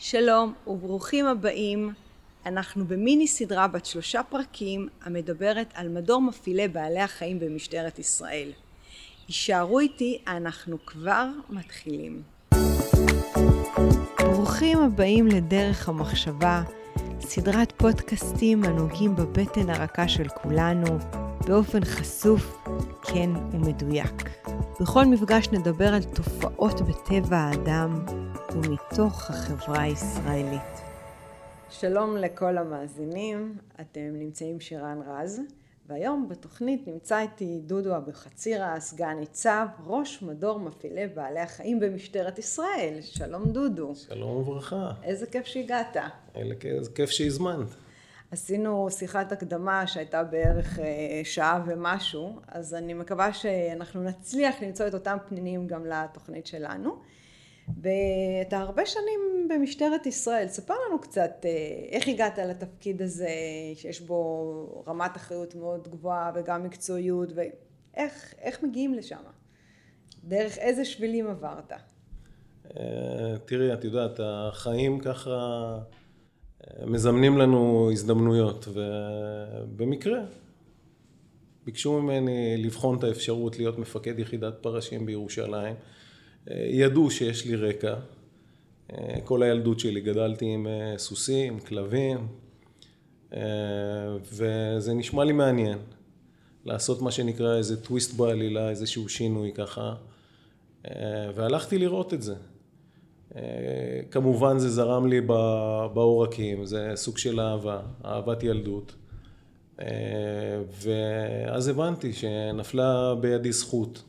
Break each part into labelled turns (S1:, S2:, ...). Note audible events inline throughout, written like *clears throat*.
S1: שלום וברוכים הבאים. אנחנו במיני סדרה בת שלושה פרקים המדברת על מדור מפעילי בעלי החיים במשטרת ישראל. הישארו איתי, אנחנו כבר מתחילים. ברוכים הבאים לדרך המחשבה, סדרת פודקאסטים הנוגעים בבטן הרכה של כולנו, באופן חשוף, כן ומדויק. בכל מפגש נדבר על תופעות בטבע האדם ומתוך החברה הישראלית. שלום לכל המאזינים, אתם נמצאים שירן רז, והיום בתוכנית נמצא איתי דודו אבוחצירא, סגן ניצב, ראש מדור מפעילי בעלי החיים במשטרת ישראל. שלום דודו.
S2: שלום וברכה.
S1: איזה כיף שהגעת.
S2: איזה כיף שהזמנת.
S1: עשינו שיחת הקדמה שהייתה בערך אה, שעה ומשהו, אז אני מקווה שאנחנו נצליח למצוא את אותם פנינים גם לתוכנית שלנו. ואתה הרבה שנים במשטרת ישראל, ספר לנו קצת אה, איך הגעת לתפקיד הזה שיש בו רמת אחריות מאוד גבוהה וגם מקצועיות ואיך מגיעים לשם? דרך איזה שבילים עברת?
S2: אה, תראי, את יודעת, החיים ככה מזמנים לנו הזדמנויות ובמקרה ביקשו ממני לבחון את האפשרות להיות מפקד יחידת פרשים בירושלים ידעו שיש לי רקע. כל הילדות שלי גדלתי עם אה, סוסים, כלבים, אה, וזה נשמע לי מעניין. לעשות מה שנקרא איזה טוויסט בעלילה, איזשהו שינוי ככה, אה, והלכתי לראות את זה. כמובן זה זרם לי בעורקים, זה סוג של אהבה, אהבת ילדות. ואז הבנתי שנפלה בידי זכות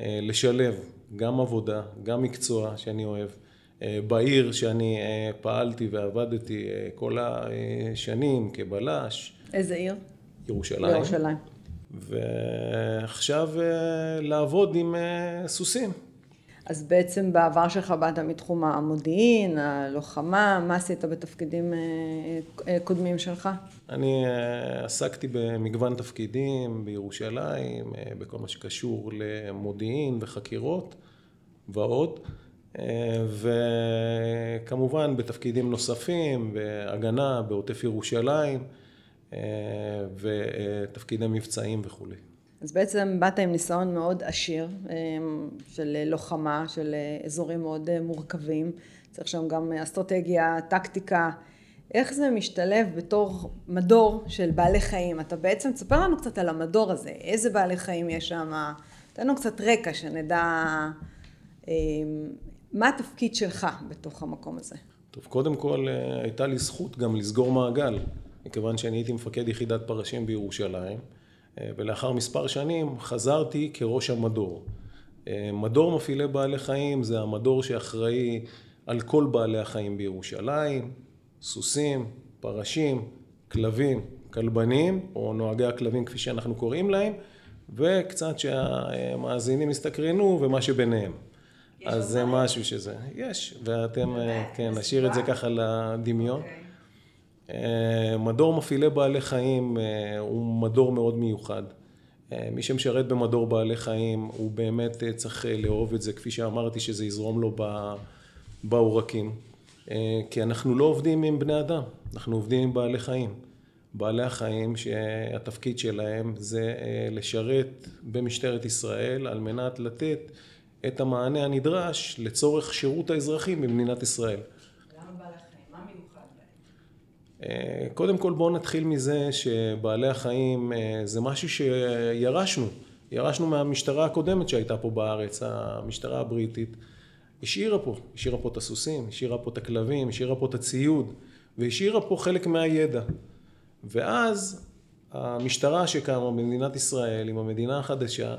S2: לשלב גם עבודה, גם מקצוע שאני אוהב. אה, בעיר שאני אה, פעלתי ועבדתי אה, כל השנים כבלש.
S1: איזה עיר?
S2: ירושלים.
S1: ירושלים.
S2: ועכשיו לעבוד עם סוסים.
S1: אז בעצם בעבר שלך באת מתחום המודיעין, הלוחמה, מה עשית בתפקידים קודמים שלך?
S2: אני עסקתי במגוון תפקידים בירושלים, בכל מה שקשור למודיעין וחקירות. ועוד. אה, וכמובן בתפקידים נוספים, בהגנה, בעוטף ירושלים, אה, ותפקידי מבצעים וכולי.
S1: אז בעצם באת עם ניסיון מאוד עשיר אה, של לוחמה, של אזורים מאוד מורכבים. צריך שם גם אסטרטגיה, טקטיקה. איך זה משתלב בתור מדור של בעלי חיים? אתה בעצם, תספר לנו קצת על המדור הזה. איזה בעלי חיים יש שם? תן לנו קצת רקע, שנדע... מה התפקיד שלך בתוך המקום הזה?
S2: טוב, קודם כל אה, הייתה לי זכות גם לסגור מעגל, מכיוון שאני הייתי מפקד יחידת פרשים בירושלים, אה, ולאחר מספר שנים חזרתי כראש המדור. אה, מדור מפעילי בעלי חיים זה המדור שאחראי על כל בעלי החיים בירושלים, סוסים, פרשים, כלבים, כלבנים, או נוהגי הכלבים כפי שאנחנו קוראים להם, וקצת שהמאזינים יסתקרנו ומה שביניהם. אז זה משהו שזה, יש, ואתם, אה, כן, נשאיר את זה ככה לדמיון. אוקיי. אה, מדור מפעילי בעלי חיים אה, הוא מדור מאוד מיוחד. מי שמשרת במדור בעלי חיים, הוא באמת צריך לאהוב את זה, כפי שאמרתי, שזה יזרום לו בעורקים. כי אנחנו לא עובדים עם בני אדם, אנחנו עובדים עם בעלי חיים. בעלי החיים שהתפקיד שלהם זה לשרת במשטרת ישראל על מנת לתת את המענה הנדרש לצורך שירות האזרחים במדינת ישראל.
S1: למה בעלי החיים? מה מיוחד
S2: בהם? אה, קודם כל בואו נתחיל מזה שבעלי החיים אה, זה משהו שירשנו. ירשנו מהמשטרה הקודמת שהייתה פה בארץ, המשטרה הבריטית. השאירה פה, השאירה פה את הסוסים, השאירה פה את הכלבים, השאירה פה את הציוד, והשאירה פה חלק מהידע. ואז המשטרה שקמה במדינת ישראל עם המדינה החדשה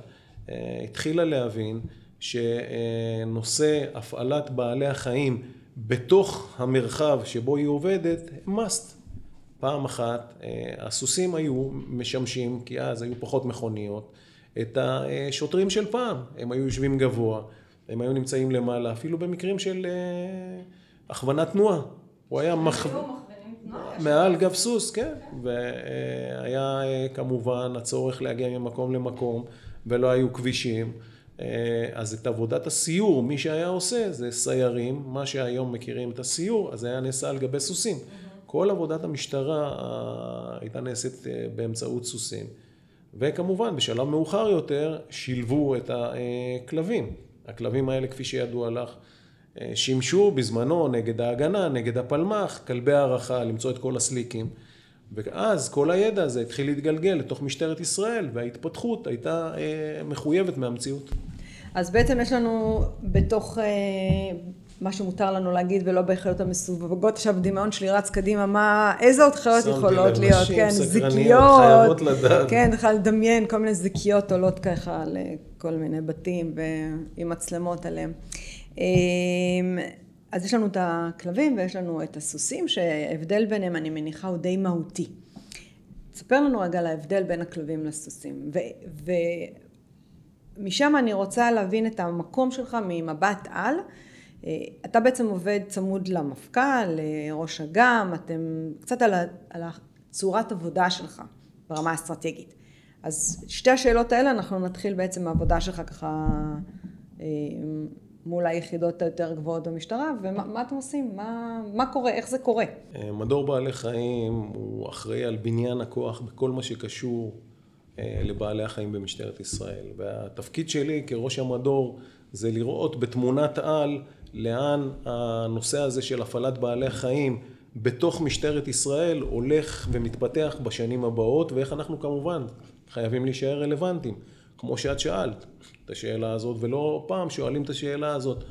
S2: אה, התחילה להבין שנושא הפעלת בעלי החיים בתוך המרחב שבו היא עובדת, must. פעם אחת אה, הסוסים היו משמשים, כי אז היו פחות מכוניות, את השוטרים של פעם. הם היו יושבים גבוה, הם היו נמצאים למעלה, אפילו במקרים של אה, הכוונת תנועה. הוא היה מח... מעל גב סוס, כן. והיה אה, כמובן הצורך להגיע ממקום למקום, ולא היו כבישים. אז את עבודת הסיור, מי שהיה עושה זה סיירים, מה שהיום מכירים את הסיור, אז היה נעשה על גבי סוסים. כל עבודת המשטרה הייתה נעשית באמצעות סוסים. וכמובן, בשלב מאוחר יותר, שילבו את הכלבים. הכלבים האלה, כפי שידוע לך, שימשו בזמנו נגד ההגנה, נגד הפלמ"ח, כלבי הערכה, למצוא את כל הסליקים. ואז כל הידע הזה התחיל להתגלגל לתוך משטרת ישראל, וההתפתחות הייתה אה, מחויבת מהמציאות.
S1: אז בעצם יש לנו בתוך אה, מה שמותר לנו להגיד ולא בהחיות המסווגות, עכשיו דמיון שלי רץ קדימה, מה, איזה עוד חיות יכולות להיות,
S2: נשים,
S1: כן, זיקיות,
S2: חייבות לדעת.
S1: כן, צריכה לדמיין כל מיני זיקיות עולות ככה לכל מיני בתים ועם מצלמות עליהם. אמ, אז יש לנו את הכלבים ויש לנו את הסוסים, שההבדל ביניהם, אני מניחה, הוא די מהותי. תספר לנו רגע על ההבדל בין הכלבים לסוסים. ומשם אני רוצה להבין את המקום שלך ממבט על. אה, אתה בעצם עובד צמוד למפכ"ל, לראש אג"ם, אתם קצת על, על הצורת עבודה שלך ברמה האסטרטגית. אז שתי השאלות האלה, אנחנו נתחיל בעצם מהעבודה שלך ככה אה, מול היחידות היותר גבוהות במשטרה, ומה אתם עושים? מה, מה קורה? איך זה קורה?
S2: אה, מדור בעלי חיים הוא אחראי על בניין הכוח בכל מה שקשור אה, לבעלי החיים במשטרת ישראל. והתפקיד שלי כראש המדור זה לראות בתמונת על לאן הנושא הזה של הפעלת בעלי חיים בתוך משטרת ישראל הולך ומתפתח בשנים הבאות, ואיך אנחנו כמובן חייבים להישאר רלוונטיים. כמו שאת שאלת את השאלה הזאת, ולא פעם שואלים את השאלה הזאת,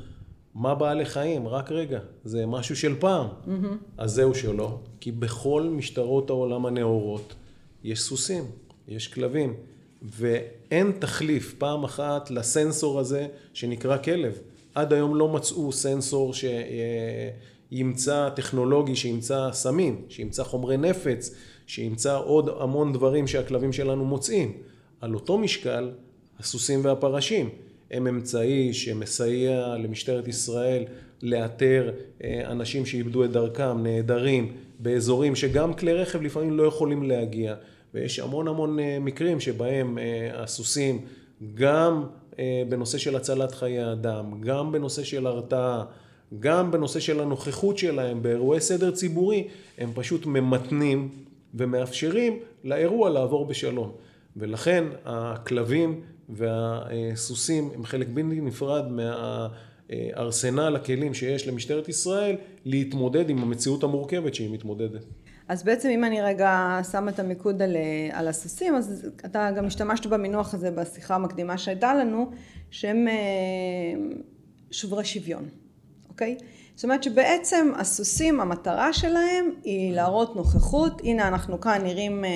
S2: מה בעלי חיים? רק רגע, זה משהו של פעם. Mm-hmm. אז זהו שלא, כי בכל משטרות העולם הנאורות יש סוסים, יש כלבים, ואין תחליף פעם אחת לסנסור הזה שנקרא כלב. עד היום לא מצאו סנסור שימצא טכנולוגי, שימצא סמים, שימצא חומרי נפץ, שימצא עוד המון דברים שהכלבים שלנו מוצאים. על אותו משקל, הסוסים והפרשים הם אמצעי שמסייע למשטרת ישראל לאתר אה, אנשים שאיבדו את דרכם, נעדרים, באזורים שגם כלי רכב לפעמים לא יכולים להגיע. ויש המון המון אה, מקרים שבהם אה, הסוסים גם בנושא של הצלת חיי אדם, גם בנושא של הרתעה, גם בנושא של הנוכחות שלהם באירועי סדר ציבורי, הם פשוט ממתנים ומאפשרים לאירוע לעבור בשלום. ולכן הכלבים והסוסים הם חלק בלתי נפרד מהארסנל הכלים שיש למשטרת ישראל להתמודד עם המציאות המורכבת שהיא מתמודדת.
S1: אז בעצם אם אני רגע שמה את המיקוד על, על הסוסים, אז אתה גם השתמשת במינוח הזה בשיחה המקדימה שהייתה לנו, שהם אה, שוברי שוויון, אוקיי? זאת אומרת שבעצם הסוסים, המטרה שלהם היא להראות נוכחות, הנה אנחנו כאן נראים אה,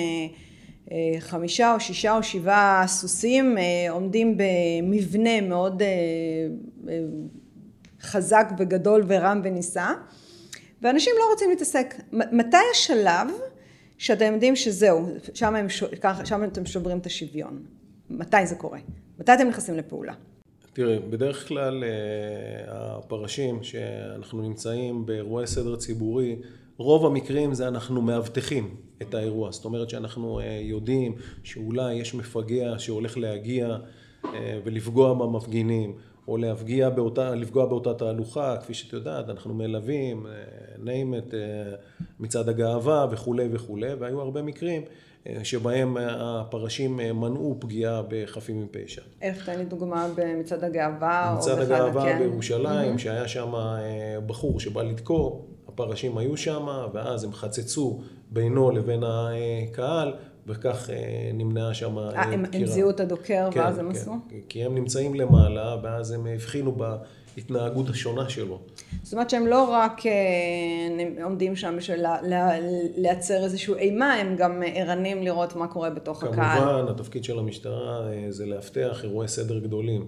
S1: חמישה או שישה או שבעה סוסים אה, עומדים במבנה מאוד אה, אה, חזק וגדול ורם ונישא ואנשים לא רוצים להתעסק. מתי השלב שאתם יודעים שזהו, שם, הם, שם אתם שוברים את השוויון? מתי זה קורה? מתי אתם נכנסים לפעולה?
S2: תראה, בדרך כלל הפרשים שאנחנו נמצאים באירועי סדר ציבורי רוב המקרים זה אנחנו מאבטחים את האירוע, זאת אומרת שאנחנו אה, יודעים שאולי יש מפגע שהולך להגיע אה, ולפגוע במפגינים או להפגיע באותה, לפגוע באותה תהלוכה, כפי שאת יודעת, אנחנו מלווים, אה, name it, מצעד הגאווה וכולי וכולי, והיו הרבה מקרים שבהם הפרשים מנעו פגיעה בחפים מפשע.
S1: איך תן לי דוגמה במצעד הגאווה?
S2: מצעד הגאווה כן. בירושלים, mm-hmm. שהיה שם בחור שבא לדקור הפרשים היו שם, ואז הם חצצו בינו לבין הקהל, וכך אה, נמנעה שם
S1: דקירה. אה, הם, הם זיהו את הדוקר כן, ואז הם כן, עשו?
S2: כי הם נמצאים למעלה, ואז הם הבחינו בהתנהגות השונה שלו.
S1: זאת אומרת שהם לא רק אה, עומדים שם בשביל לייצר איזושהי אימה, הם גם ערנים לראות מה קורה בתוך
S2: כמובן,
S1: הקהל.
S2: כמובן, התפקיד של המשטרה זה לאבטח אירועי סדר גדולים,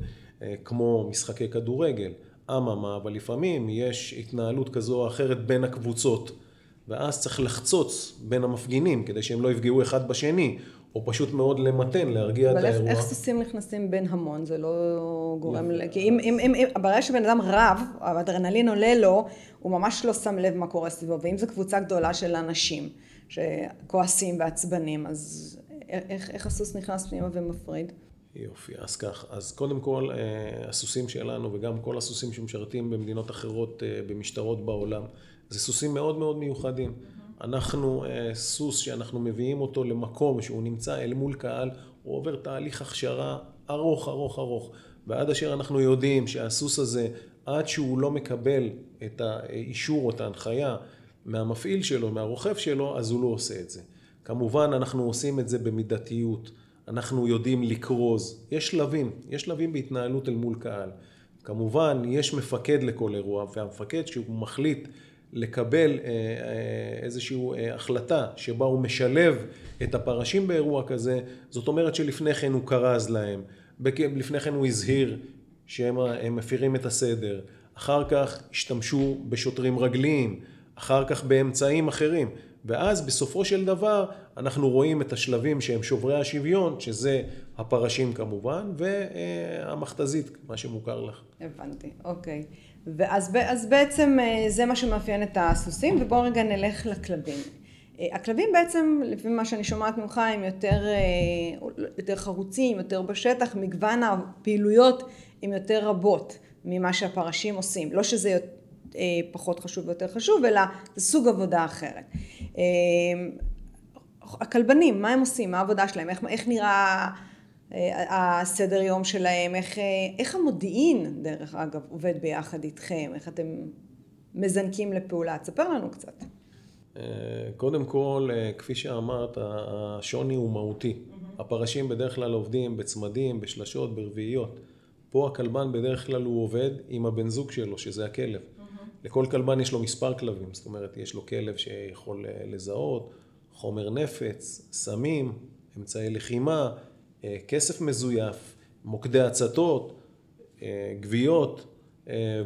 S2: כמו משחקי כדורגל. אממה, אבל לפעמים יש התנהלות כזו או אחרת בין הקבוצות, ואז צריך לחצוץ בין המפגינים כדי שהם לא יפגעו אחד בשני, או פשוט מאוד למתן, להרגיע את האירוע.
S1: אבל איך סוסים נכנסים בין המון? זה לא גורם ל... כי אם, אם, אם, אם ברגע שבן אדם רב, האדרנלין עולה לו, הוא ממש לא שם לב מה קורה סביבו, ואם זו קבוצה גדולה של אנשים שכועסים ועצבנים, אז איך, איך הסוס נכנס פנימה ומפריד?
S2: יופי, אז כך, אז קודם כל הסוסים שלנו וגם כל הסוסים שמשרתים במדינות אחרות במשטרות בעולם, זה סוסים מאוד מאוד מיוחדים. אנחנו סוס שאנחנו מביאים אותו למקום שהוא נמצא אל מול קהל, הוא עובר תהליך הכשרה ארוך ארוך ארוך ועד אשר אנחנו יודעים שהסוס הזה עד שהוא לא מקבל את האישור או את ההנחיה מהמפעיל שלו, מהרוכב שלו, אז הוא לא עושה את זה. כמובן אנחנו עושים את זה במידתיות, אנחנו יודעים לקרוז, יש שלבים, יש שלבים בהתנהלות אל מול קהל. כמובן יש מפקד לכל אירוע והמפקד שהוא מחליט לקבל אה, אה, איזושהי אה, החלטה שבה הוא משלב את הפרשים באירוע כזה, זאת אומרת שלפני כן הוא כרז להם, לפני כן הוא הזהיר שהם מפירים את הסדר, אחר כך השתמשו בשוטרים רגליים, אחר כך באמצעים אחרים, ואז בסופו של דבר אנחנו רואים את השלבים שהם שוברי השוויון, שזה הפרשים כמובן, והמכתזית, מה שמוכר לך.
S1: הבנתי, אוקיי. ואז אז בעצם אה, זה מה שמאפיין את הסוסים, ובואו רגע נלך לכלבים. אה, הכלבים בעצם, לפי מה שאני שומעת ממך, הם יותר, אה, יותר חרוצים, יותר בשטח, מגוון הפעילויות הן יותר רבות ממה שהפרשים עושים. לא שזה פחות חשוב ויותר חשוב, אלא זה סוג עבודה אחרת. הכלבנים, מה הם עושים? מה העבודה שלהם? איך, איך נראה הסדר יום שלהם? איך, איך המודיעין, דרך אגב, עובד ביחד איתכם? איך אתם מזנקים לפעולה? תספר לנו קצת.
S2: אה, קודם כל, אה, כפי שאמרת, השוני הוא מהותי. הפרשים בדרך כלל עובדים בצמדים, בשלשות, ברביעיות. פה הכלבן בדרך כלל הוא עובד עם הבן זוג שלו, שזה הכלב. לכל כלבן יש לו מספר כלבים, זאת אומרת, יש לו כלב שיכול אה, לזהות, חומר נפץ, סמים, אמצעי לחימה, כסף מזויף, מוקדי הצתות, גוויות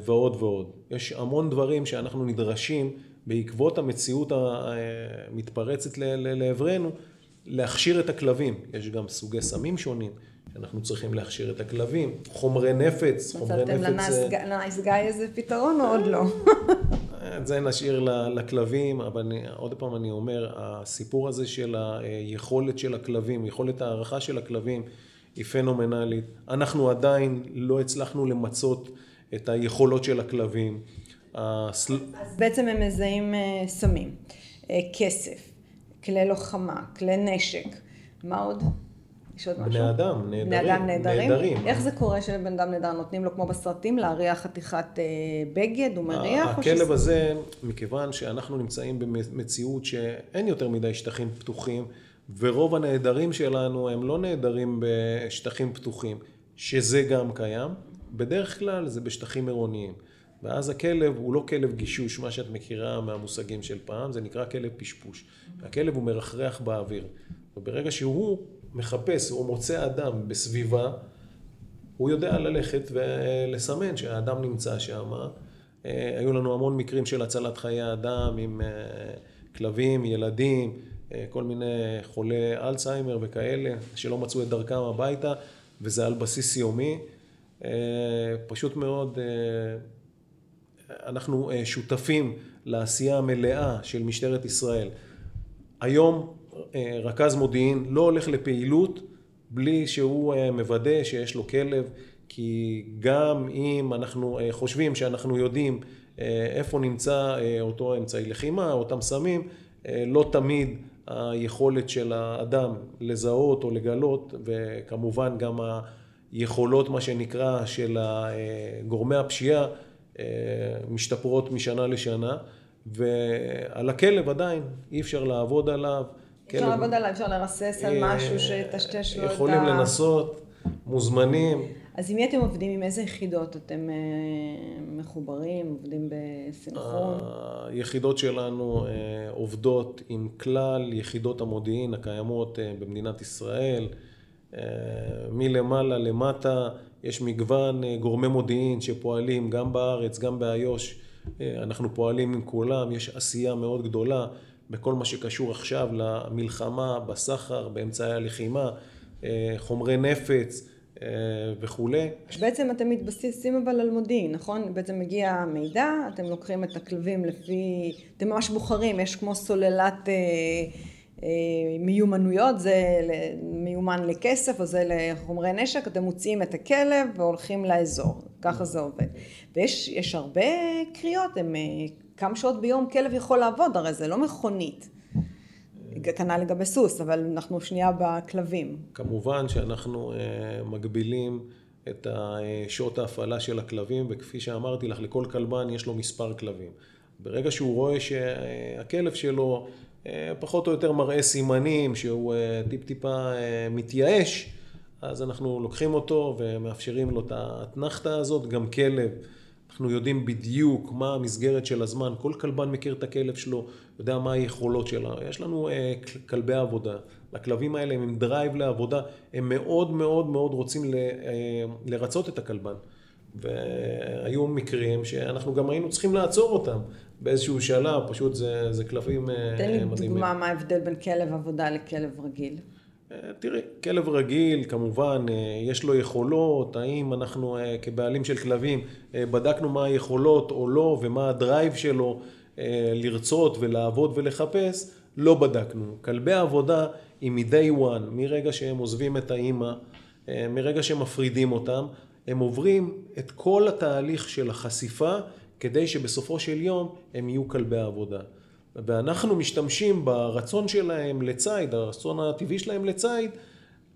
S2: ועוד ועוד. יש המון דברים שאנחנו נדרשים בעקבות המציאות המתפרצת לעברנו, להכשיר את הכלבים. יש גם סוגי סמים שונים, שאנחנו צריכים להכשיר את הכלבים. חומרי נפץ, חומרי נפץ...
S1: מצאתם לנייס גיא איזה פתרון או עוד לא? *laughs*
S2: את זה נשאיר לכלבים, אבל אני, עוד פעם אני אומר, הסיפור הזה של היכולת של הכלבים, יכולת הערכה של הכלבים, היא פנומנלית. אנחנו עדיין לא הצלחנו למצות את היכולות של הכלבים.
S1: אז בעצם הם מזהים אה, סמים, אה, כסף, כלי לוחמה, כלי נשק, מה עוד?
S2: יש עוד משהו? בני אדם, נהדרים. בני
S1: אדם נהדרים? נהדרים. איך זה קורה שלבן אדם נהדר נותנים לו כמו בסרטים להריח חתיכת אה, בגד, הוא מריח?
S2: הכלב הזה, מכיוון שאנחנו נמצאים במציאות שאין יותר מדי שטחים פתוחים, ורוב הנעדרים שלנו הם לא נעדרים בשטחים פתוחים, שזה גם קיים, בדרך כלל זה בשטחים עירוניים. ואז הכלב הוא לא כלב גישוש, מה שאת מכירה מהמושגים של פעם, זה נקרא כלב פשפוש. הכלב הוא מרחרח באוויר. וברגע שהוא מחפש או מוצא אדם בסביבה, הוא יודע ללכת ולסמן שהאדם נמצא שם. אה, היו לנו המון מקרים של הצלת חיי אדם עם אה, כלבים, ילדים, אה, כל מיני חולי אלצהיימר וכאלה, שלא מצאו את דרכם הביתה, וזה על בסיס יומי. פשוט מאוד אנחנו שותפים לעשייה המלאה של משטרת ישראל. היום רכז מודיעין לא הולך לפעילות בלי שהוא אה, מוודא שיש לו כלב, כי גם אם אנחנו חושבים שאנחנו יודעים איפה נמצא אותו אמצעי לחימה, אותם סמים, לא תמיד היכולת של האדם לזהות או לגלות, וכמובן גם היכולות, מה שנקרא, של גורמי הפשיעה אה, משתפרות משנה לשנה, ועל הכלב עדיין אי אפשר לעבוד עליו.
S1: אפשר כלב... לעבוד עליו, אפשר לרסס על אה, משהו שיטשטש לו את ה...
S2: יכולים לנסות, מוזמנים.
S1: אז עם מי אתם עובדים? עם איזה יחידות אתם אה, מחוברים, עובדים בסנכרון?
S2: היחידות שלנו עובדות עם כלל יחידות המודיעין הקיימות במדינת ישראל, מלמעלה למטה. יש מגוון אה, גורמי מודיעין שפועלים גם בארץ, גם באיו"ש. אה, אנחנו פועלים עם כולם, יש עשייה מאוד גדולה בכל מה שקשור עכשיו למלחמה, בסחר, באמצעי הלחימה, אה, חומרי נפץ וכולי.
S1: בעצם אתם מתבססים אבל על מודיעין, נכון? בעצם מגיע מידע, אתם לוקחים את הכלבים לפי, אתם ממש בוחרים, יש כמו סוללת מיומנויות, זה מיומן לכסף או זה לחומרי נשק, אתם מוציאים את הכלב והולכים לאזור, ככה זה עובד. ויש הרבה קריאות, הם כמה שעות ביום כלב יכול לעבוד, הרי זה לא מכונית. כנ"ל לגבי סוס, אבל אנחנו שנייה בכלבים.
S2: כמובן שאנחנו מגבילים את שעות ההפעלה של הכלבים, וכפי שאמרתי לך, לכל כלבן יש לו מספר כלבים. ברגע שהוא רואה שהכלב שלו פחות או יותר מראה סימנים שהוא טיפ טיפה מתייאש, אז אנחנו לוקחים אותו ומאפשרים לו את האתנחתא הזאת, גם כלב. אנחנו יודעים בדיוק מה המסגרת של הזמן, כל כלבן מכיר את הכלב שלו, יודע מה היכולות שלה. יש לנו כלבי עבודה, הכלבים האלה הם עם דרייב לעבודה, הם מאוד מאוד מאוד רוצים לרצות את הכלבן. והיו מקרים שאנחנו גם היינו צריכים לעצור אותם באיזשהו שלב, פשוט זה כלבים
S1: מדהימים. תן לי דוגמה מה ההבדל בין כלב עבודה לכלב רגיל.
S2: תראי, כלב רגיל כמובן יש לו יכולות, האם אנחנו כבעלים של כלבים בדקנו מה היכולות או לא ומה הדרייב שלו לרצות ולעבוד ולחפש, לא בדקנו. כלבי עבודה היא מ-day one, מרגע שהם עוזבים את האימא, מרגע שמפרידים אותם, הם עוברים את כל התהליך של החשיפה כדי שבסופו של יום הם יהיו כלבי עבודה. ואנחנו משתמשים ברצון שלהם לציד, הרצון הטבעי שלהם לציד,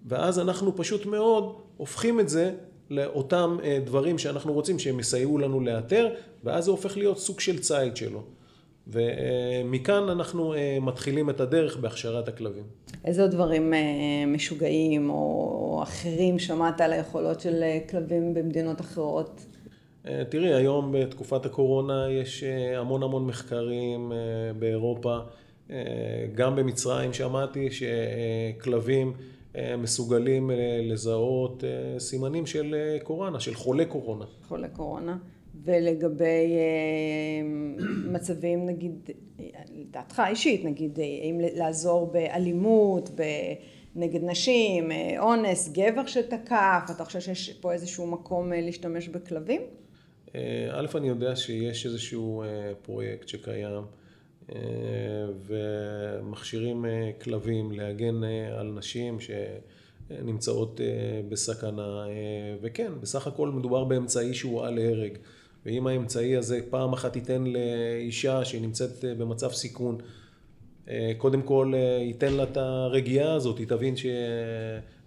S2: ואז אנחנו פשוט מאוד הופכים את זה לאותם דברים שאנחנו רוצים שהם יסייעו לנו לאתר, ואז זה הופך להיות סוג של ציד שלו. ומכאן אנחנו מתחילים את הדרך בהכשרת הכלבים.
S1: איזה עוד דברים משוגעים או אחרים שמעת על היכולות של כלבים במדינות אחרות?
S2: תראי, היום בתקופת הקורונה יש המון המון מחקרים באירופה, גם במצרים שמעתי שכלבים מסוגלים לזהות סימנים של קורונה, של חולה קורונה.
S1: חולה קורונה. ולגבי מצבים, נגיד, לדעתך האישית, נגיד, האם לעזור באלימות, נגד נשים, אונס, גבר שתקף, אתה חושב שיש פה איזשהו מקום להשתמש בכלבים?
S2: א', אני יודע שיש איזשהו פרויקט שקיים ומכשירים כלבים להגן על נשים שנמצאות בסכנה וכן, בסך הכל מדובר באמצעי שהוא על הרג ואם האמצעי הזה פעם אחת ייתן לאישה שנמצאת במצב סיכון, קודם כל ייתן לה את הרגיעה הזאת, היא תבין ש...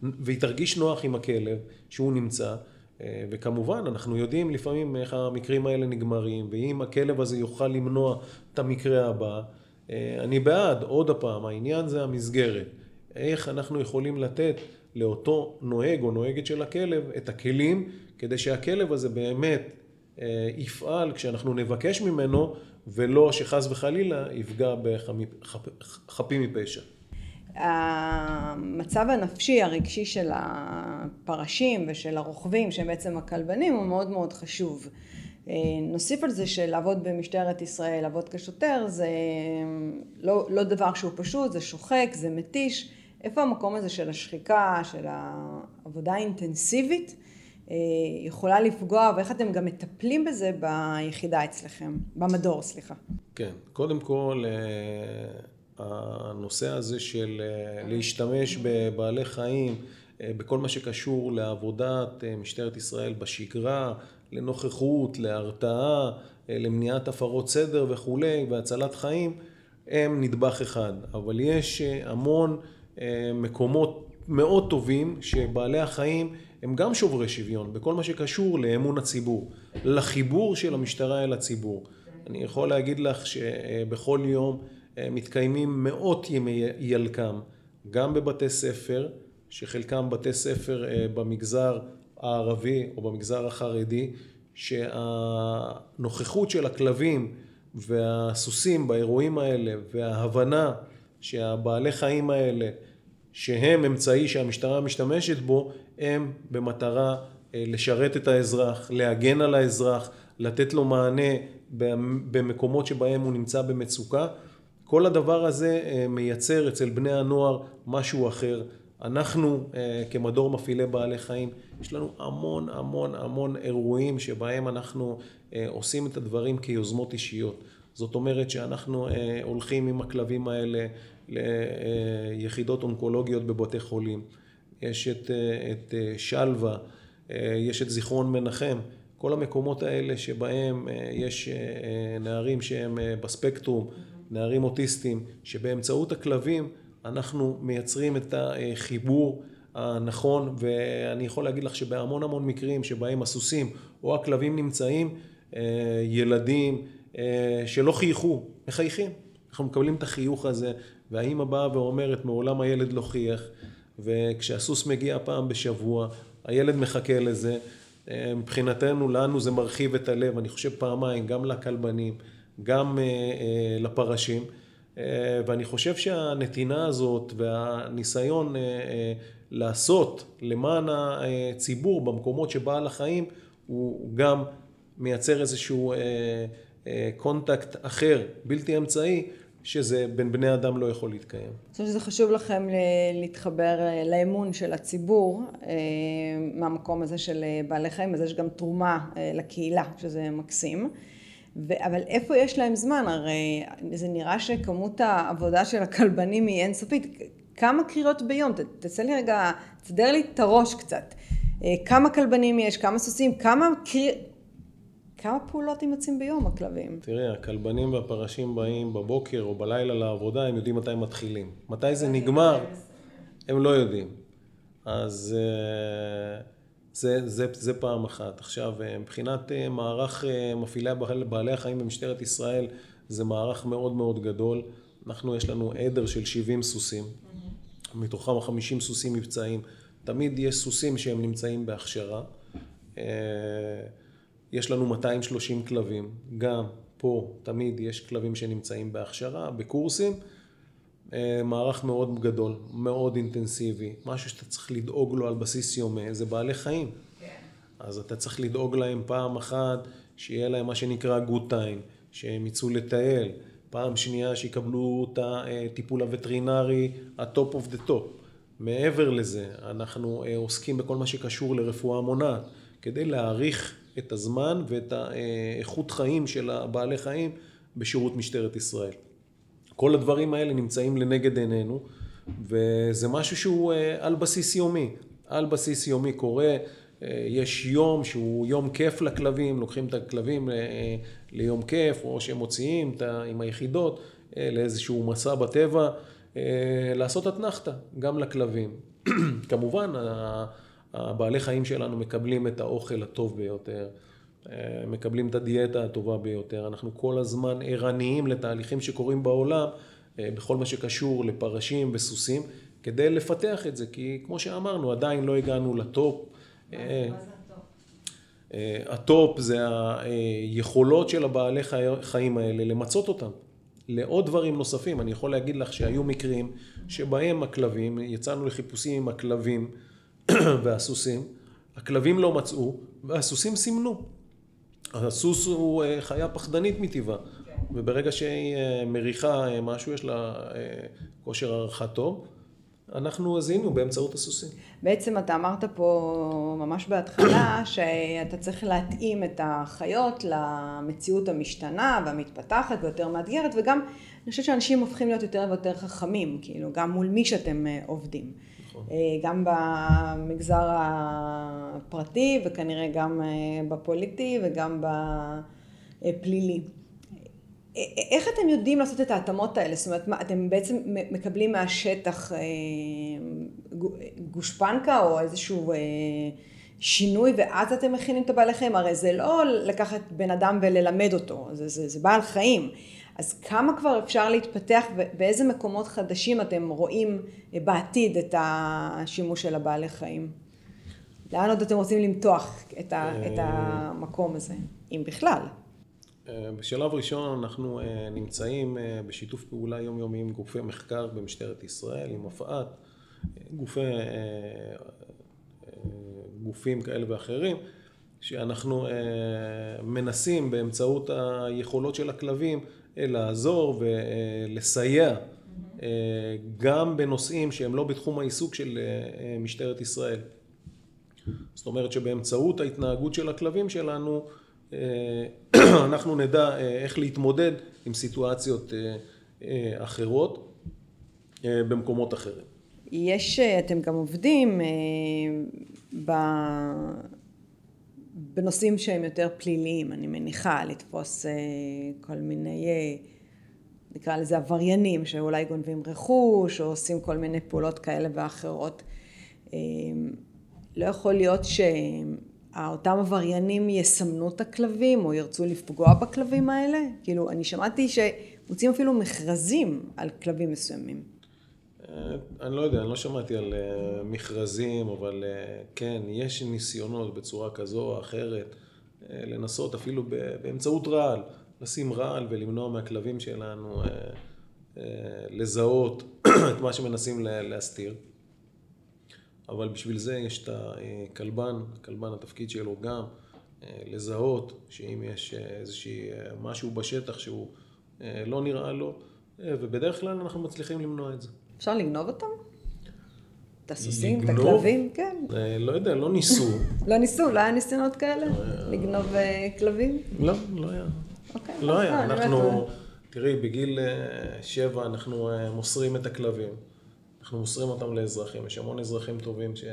S2: והיא תרגיש נוח עם הכלב שהוא נמצא וכמובן אנחנו יודעים לפעמים איך המקרים האלה נגמרים ואם הכלב הזה יוכל למנוע את המקרה הבא, אני בעד, עוד הפעם, העניין זה המסגרת, איך אנחנו יכולים לתת לאותו נוהג או נוהגת של הכלב את הכלים כדי שהכלב הזה באמת יפעל כשאנחנו נבקש ממנו ולא שחס וחלילה יפגע בחפים מפשע.
S1: המצב הנפשי הרגשי של הפרשים ושל הרוכבים שהם בעצם הכלבנים הוא מאוד מאוד חשוב. נוסיף על זה שלעבוד במשטרת ישראל, לעבוד כשוטר זה לא, לא דבר שהוא פשוט, זה שוחק, זה מתיש. איפה המקום הזה של השחיקה, של העבודה האינטנסיבית יכולה לפגוע ואיך אתם גם מטפלים בזה ביחידה אצלכם, במדור סליחה.
S2: כן, קודם כל הנושא הזה של להשתמש בבעלי חיים בכל מה שקשור לעבודת משטרת ישראל בשגרה, לנוכחות, להרתעה, למניעת הפרות סדר וכולי והצלת חיים הם נדבך אחד, אבל יש המון מקומות מאוד טובים שבעלי החיים הם גם שוברי שוויון בכל מה שקשור לאמון הציבור, לחיבור של המשטרה אל הציבור. אני יכול להגיד לך שבכל יום מתקיימים מאות ימי ילק"ם, גם בבתי ספר, שחלקם בתי ספר במגזר הערבי או במגזר החרדי, שהנוכחות של הכלבים והסוסים באירועים האלה וההבנה שהבעלי חיים האלה שהם אמצעי שהמשטרה משתמשת בו, הם במטרה לשרת את האזרח, להגן על האזרח, לתת לו מענה במקומות שבהם הוא נמצא במצוקה. כל הדבר הזה מייצר אצל בני הנוער משהו אחר. אנחנו כמדור מפעילי בעלי חיים, יש לנו המון המון המון אירועים שבהם אנחנו עושים את הדברים כיוזמות אישיות. זאת אומרת שאנחנו הולכים עם הכלבים האלה ליחידות אונקולוגיות בבתי חולים. יש את, את שלווה, יש את זיכרון מנחם, כל המקומות האלה שבהם יש נערים שהם בספקטרום, נערים אוטיסטים, שבאמצעות הכלבים אנחנו מייצרים את החיבור הנכון, ואני יכול להגיד לך שבהמון המון מקרים שבהם הסוסים או הכלבים נמצאים, ילדים שלא חייכו, מחייכים. אנחנו מקבלים את החיוך הזה, והאימא באה ואומרת, מעולם הילד לא חייך, וכשהסוס מגיע פעם בשבוע, הילד מחכה לזה. מבחינתנו, לנו זה מרחיב את הלב, אני חושב פעמיים, גם לכלבנים, גם לפרשים. ואני חושב שהנתינה הזאת והניסיון לעשות למען הציבור במקומות שבעל החיים הוא גם מייצר איזשהו קונטקט אחר, בלתי אמצעי, שזה בין בני אדם לא יכול להתקיים. אני
S1: חושבת שזה חשוב לכם להתחבר לאמון של הציבור מהמקום הזה של בעלי חיים, אז יש גם תרומה לקהילה, שזה מקסים. אבל איפה יש להם זמן? הרי זה נראה שכמות העבודה של הכלבנים היא אינסופית. כמה קריאות ביום? תעשה לי רגע, תסדר לי את הראש קצת. כמה כלבנים יש? כמה סוסים? כמה קריאות? כמה פעולות הם יוצאים ביום, הכלבים?
S2: תראה, הכלבנים והפרשים באים בבוקר או בלילה לעבודה, הם יודעים מתי הם מתחילים. מתי זה נגמר, הם לא יודעים. אז זה, זה, זה פעם אחת. עכשיו, מבחינת מערך מפעילי בעלי החיים במשטרת ישראל, זה מערך מאוד מאוד גדול. אנחנו, יש לנו עדר של 70 סוסים, מתוכם 50 סוסים מבצעיים. תמיד יש סוסים שהם נמצאים בהכשרה. יש לנו 230 כלבים, גם פה תמיד יש כלבים שנמצאים בהכשרה, בקורסים. מערך מאוד גדול, מאוד אינטנסיבי, משהו שאתה צריך לדאוג לו על בסיס יומי, זה בעלי חיים. כן. אז אתה צריך לדאוג להם פעם אחת, שיהיה להם מה שנקרא good time, שהם יצאו לטייל, פעם שנייה שיקבלו את הטיפול הווטרינרי ה top of the top. מעבר לזה, אנחנו עוסקים בכל מה שקשור לרפואה מונעת, כדי להעריך את הזמן ואת האיכות חיים של הבעלי חיים בשירות משטרת ישראל. כל הדברים האלה נמצאים לנגד עינינו, וזה משהו שהוא על בסיס יומי. על בסיס יומי קורה, יש יום שהוא יום כיף לכלבים, לוקחים את הכלבים ליום כיף, או שהם מוציאים עם היחידות לאיזשהו מסע בטבע, לעשות אתנחתא, גם לכלבים. *clears throat* כמובן, הבעלי חיים שלנו מקבלים את האוכל הטוב ביותר, מקבלים את הדיאטה הטובה ביותר, אנחנו כל הזמן ערניים לתהליכים שקורים בעולם בכל מה שקשור לפרשים וסוסים, כדי לפתח את זה, כי כמו שאמרנו, עדיין לא הגענו לטופ.
S1: מה זה
S2: הטופ? הטופ זה היכולות של הבעלי חיים האלה, למצות אותם לעוד דברים נוספים. אני יכול להגיד לך שהיו מקרים שבהם הכלבים, יצאנו לחיפושים עם הכלבים, *clears throat* והסוסים, הכלבים לא מצאו והסוסים סימנו. הסוס הוא חיה פחדנית מטבעה, וברגע שהיא מריחה משהו, יש לה כושר הערכה טוב, אנחנו זיהינו באמצעות הסוסים.
S1: בעצם אתה אמרת פה ממש בהתחלה *coughs* שאתה צריך להתאים את החיות למציאות המשתנה והמתפתחת ויותר מאתגרת וגם אני חושבת שאנשים הופכים להיות יותר ויותר חכמים, כאילו גם מול מי שאתם עובדים. נכון. גם במגזר הפרטי וכנראה גם בפוליטי וגם בפלילי. איך אתם יודעים לעשות את ההתאמות האלה? זאת אומרת, מה, אתם בעצם מקבלים מהשטח גושפנקה או איזשהו שינוי ואז אתם מכינים את הבעלי חיים? הרי זה לא לקחת בן אדם וללמד אותו, זה, זה, זה בעל חיים. אז כמה כבר אפשר להתפתח ובאיזה מקומות חדשים אתם רואים בעתיד את השימוש של הבעלי חיים? לאן עוד אתם רוצים למתוח את, ה, את המקום הזה, אם בכלל?
S2: בשלב ראשון אנחנו נמצאים בשיתוף פעולה יומיומי עם גופי מחקר במשטרת ישראל, עם מפא"ת, גופי, גופים כאלה ואחרים, שאנחנו מנסים באמצעות היכולות של הכלבים לעזור ולסייע גם בנושאים שהם לא בתחום העיסוק של משטרת ישראל. זאת אומרת שבאמצעות ההתנהגות של הכלבים שלנו *clears throat* אנחנו נדע איך להתמודד עם סיטואציות אחרות במקומות אחרים.
S1: יש, אתם גם עובדים ב... בנושאים שהם יותר פליליים, אני מניחה, לתפוס כל מיני נקרא לזה עבריינים שאולי גונבים רכוש או עושים כל מיני פעולות כאלה ואחרות. אמ, לא יכול להיות שאותם עבריינים יסמנו את הכלבים או ירצו לפגוע בכלבים האלה? כאילו, אני שמעתי שמוצאים אפילו מכרזים על כלבים מסוימים.
S2: אה, אני לא יודע, אני לא שמעתי על אה, מכרזים, אבל אה, כן, יש ניסיונות בצורה כזו או אחרת לנסות אפילו באמצעות רעל. לשים רעל ולמנוע מהכלבים שלנו לזהות *clears throat* את מה שמנסים להסתיר. אבל בשביל זה יש את הכלבן, כלבן התפקיד שלו גם לזהות שאם יש איזושהי משהו בשטח שהוא לא נראה לו, ובדרך כלל אנחנו מצליחים למנוע את זה.
S1: אפשר לגנוב אותם? את הסוסים, את הכלבים? כן.
S2: לא יודע, לא ניסו. *laughs*
S1: לא ניסו? לא היה ניסיונות כאלה? לגנוב כלבים?
S2: לא, לא היה. אוקיי. לא היה, אנחנו, תראי, בגיל אה, שבע אנחנו אה, מוסרים את הכלבים. אנחנו מוסרים אותם לאזרחים. יש המון אזרחים טובים ש...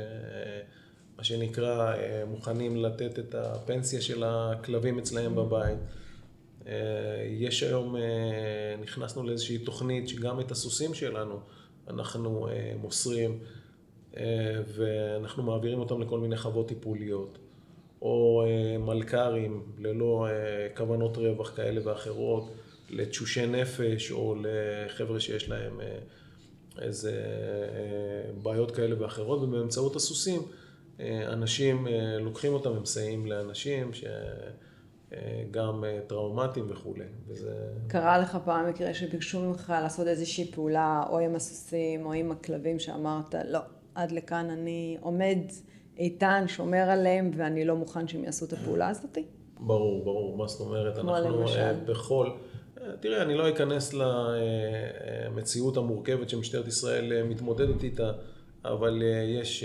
S2: מה שנקרא, אה, מוכנים לתת את הפנסיה של הכלבים אצלהם בבית. יש היום, נכנסנו לאיזושהי תוכנית שגם את הסוסים שלנו אנחנו מוסרים ואנחנו מעבירים אותם לכל מיני חוות טיפוליות. או אה, מלכ"רים ללא אה, כוונות רווח כאלה ואחרות, לתשושי נפש או לחבר'ה שיש להם אה, איזה בעיות כאלה ואחרות, ובאמצעות הסוסים אנשים לוקחים אותם, הם מסייעים לאנשים שגם טראומטיים וכולי. וזה...
S1: קרה לך פעם מקרה שביקשו ממך לעשות איזושהי פעולה או עם הסוסים או עם הכלבים שאמרת, לא, עד לכאן אני עומד איתן, שומר עליהם, ואני לא מוכן שהם יעשו את הפעולה הזאת?
S2: ברור, ברור, מה זאת אומרת? אנחנו למשל. אה, בכל... אה, תראה, אני לא אכנס למציאות המורכבת שמשטרת ישראל אה, מתמודדת איתה, אבל יש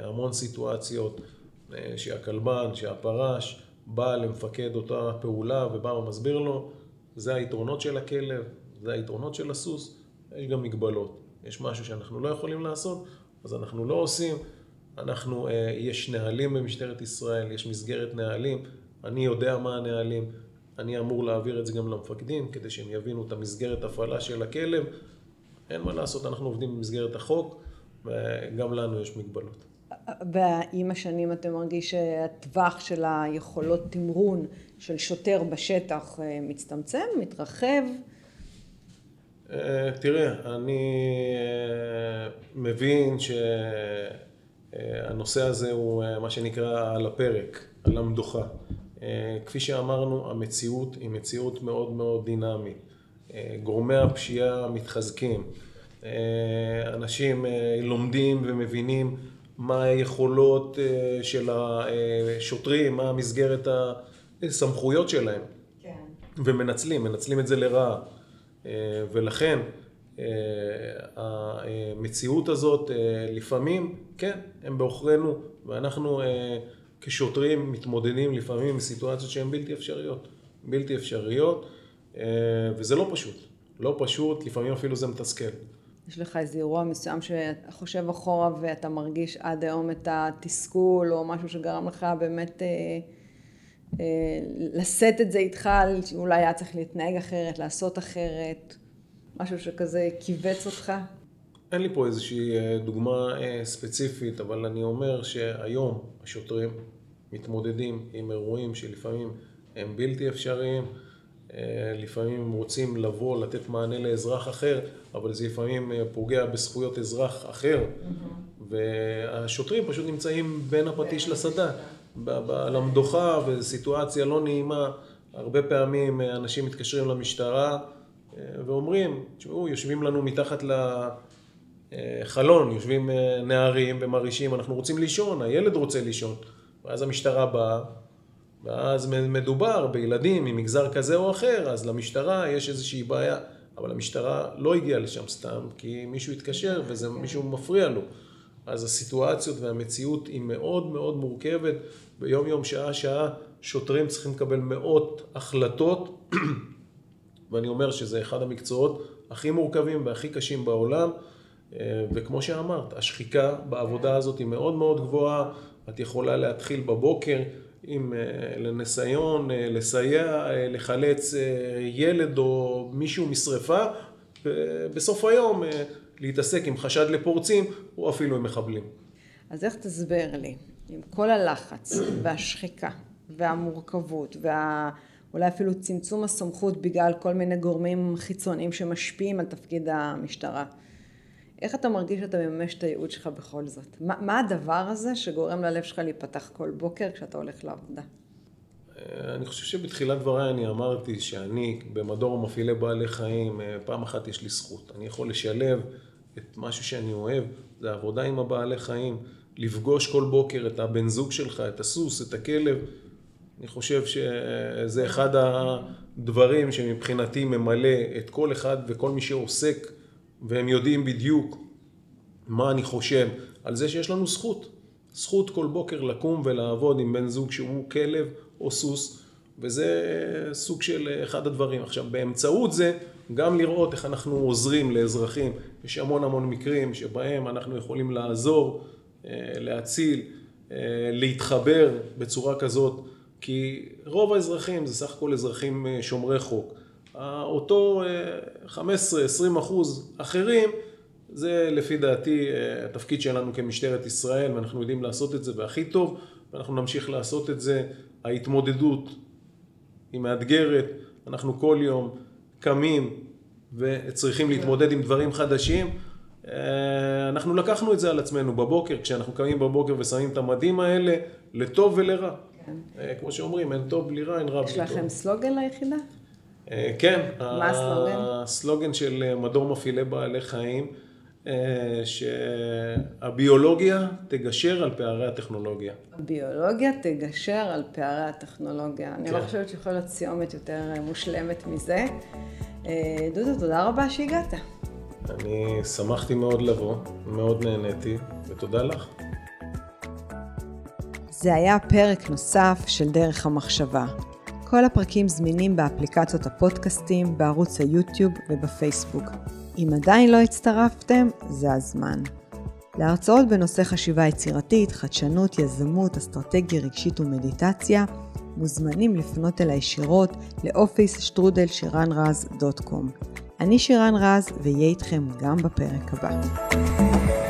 S2: המון סיטואציות שהכלבן, שהפרש, בא למפקד אותה פעולה ובא ומסביר לו, זה היתרונות של הכלב, זה היתרונות של הסוס, יש גם מגבלות. יש משהו שאנחנו לא יכולים לעשות, אז אנחנו לא עושים. אנחנו, אה, יש נהלים במשטרת ישראל, יש מסגרת נהלים, אני יודע מה הנהלים, אני אמור להעביר את זה גם למפקדים, כדי שהם יבינו את המסגרת הפעלה של הכלב. אין מה לעשות, אנחנו עובדים במסגרת החוק, וגם לנו יש מגבלות.
S1: ועם השנים אתה מרגיש שהטווח של היכולות תמרון של שוטר בשטח אה, מצטמצם, מתרחב?
S2: אה, תראה, אני מבין. אה, הנושא הזה הוא מה שנקרא על הפרק, על המדוכה. כפי שאמרנו, המציאות היא מציאות מאוד מאוד דינמית. גורמי הפשיעה מתחזקים. אנשים לומדים ומבינים מה היכולות של השוטרים, מה המסגרת הסמכויות שלהם. כן. ומנצלים, מנצלים את זה לרעה. ולכן המציאות הזאת לפעמים, כן, הם בעוכרינו, ואנחנו כשוטרים מתמודדים לפעמים עם סיטואציות שהן בלתי אפשריות. בלתי אפשריות, וזה לא פשוט. לא פשוט, לפעמים אפילו זה מתסכל.
S1: יש לך איזה אירוע מסוים שאתה חושב אחורה ואתה מרגיש עד היום את התסכול, או משהו שגרם לך באמת אה, אה, לשאת את זה איתך, שאולי היה צריך להתנהג אחרת, לעשות אחרת? משהו שכזה כיווץ אותך?
S2: אין לי פה איזושהי אה, דוגמה אה, ספציפית, אבל אני אומר שהיום השוטרים מתמודדים עם אירועים שלפעמים הם בלתי אפשריים, לפעמים הם רוצים לבוא, לתת מענה לאזרח אחר, אבל זה לפעמים פוגע בזכויות אזרח אחר, mm-hmm. והשוטרים פשוט נמצאים בין הפטיש לסדן, על המדוכה, וזו סיטואציה לא נעימה. הרבה פעמים אנשים מתקשרים למשטרה, ואומרים, תשמעו, יושבים לנו מתחת לחלון, יושבים אה, נערים ומרעישים, אנחנו רוצים לישון, הילד רוצה לישון. ואז המשטרה באה, ואז מדובר בילדים ממגזר כזה או אחר, אז למשטרה יש איזושהי בעיה. אבל המשטרה לא הגיעה לשם סתם, כי מישהו התקשר וזה מישהו מפריע לו. אז הסיטואציות והמציאות היא מאוד מאוד מורכבת, ביום יום, שעה שעה, שוטרים צריכים לקבל מאות החלטות, *clears throat* ואני אומר שזה אחד המקצועות הכי מורכבים והכי קשים בעולם, אה, וכמו שאמרת, השחיקה בעבודה הזאת היא מאוד מאוד גבוהה, את יכולה להתחיל בבוקר עם לניסיון, לסייע, לחלץ ילד או מישהו משרפה, ובסוף היום להתעסק עם חשד לפורצים או אפילו עם מחבלים.
S3: אז איך תסבר לי, עם כל הלחץ והשחיקה והמורכבות ואולי אפילו צמצום הסמכות בגלל כל מיני גורמים חיצוניים שמשפיעים על תפקיד המשטרה. איך אתה מרגיש שאתה מממש את הייעוד שלך בכל זאת? מה, מה הדבר הזה שגורם ללב שלך להיפתח כל בוקר כשאתה הולך לעבודה?
S2: אה, אני חושב שבתחילת דבריי אני אמרתי שאני במדור מפעילי בעלי חיים, אה, פעם אחת יש לי זכות. אני יכול לשלב את משהו שאני אוהב, זה עבודה עם הבעלי חיים, לפגוש כל בוקר את הבן זוג שלך, את הסוס, את הכלב. אני חושב שזה אחד הדברים שמבחינתי ממלא את כל אחד וכל מי שעוסק, והם יודעים בדיוק מה אני חושב על זה שיש לנו זכות. זכות כל בוקר לקום ולעבוד עם בן זוג שהוא כלב או סוס, וזה סוג של אחד הדברים. עכשיו, באמצעות זה, גם לראות איך אנחנו עוזרים לאזרחים. יש המון המון מקרים שבהם אנחנו יכולים לעזור, אה, להציל, אה, להתחבר בצורה כזאת, כי רוב האזרחים זה סך הכל אזרחים אה, שומרי חוק. אותו 15-20 אחוז אחרים, זה לפי דעתי התפקיד שלנו כמשטרת ישראל, ואנחנו יודעים לעשות את זה והכי טוב, ואנחנו נמשיך לעשות את זה. ההתמודדות היא מאתגרת, אנחנו כל יום קמים וצריכים להתמודד עם דברים חדשים. אה, אנחנו לקחנו את זה על עצמנו בבוקר, כשאנחנו קמים בבוקר ושמים את המדים האלה, לטוב ולרע. כן. אה, כמו שאומרים, אין טוב בלי רע, אין רע
S3: בלי טוב. יש לכם סלוגן ליחידה?
S2: אה, כן.
S3: מה הסלוגן?
S2: הסלוגן של מדור מפעילי בעלי חיים, שהביולוגיה תגשר על פערי הטכנולוגיה.
S3: הביולוגיה תגשר על פערי הטכנולוגיה. כן. אני לא כן. חושבת שיכולה להיות סיומת יותר מושלמת מזה. דודו, תודה רבה שהגעת.
S2: אני שמחתי מאוד לבוא, מאוד נהניתי, ותודה לך.
S1: זה היה פרק נוסף של דרך המחשבה. כל הפרקים זמינים באפליקציות הפודקאסטים, בערוץ היוטיוב ובפייסבוק. אם עדיין לא הצטרפתם, זה הזמן. להרצאות בנושא חשיבה יצירתית, חדשנות, יזמות, אסטרטגיה רגשית ומדיטציה, מוזמנים לפנות אל הישירות לאופיס שטרודל שירן רז דוט קום. אני שירן רז, ואהיה איתכם גם בפרק הבא.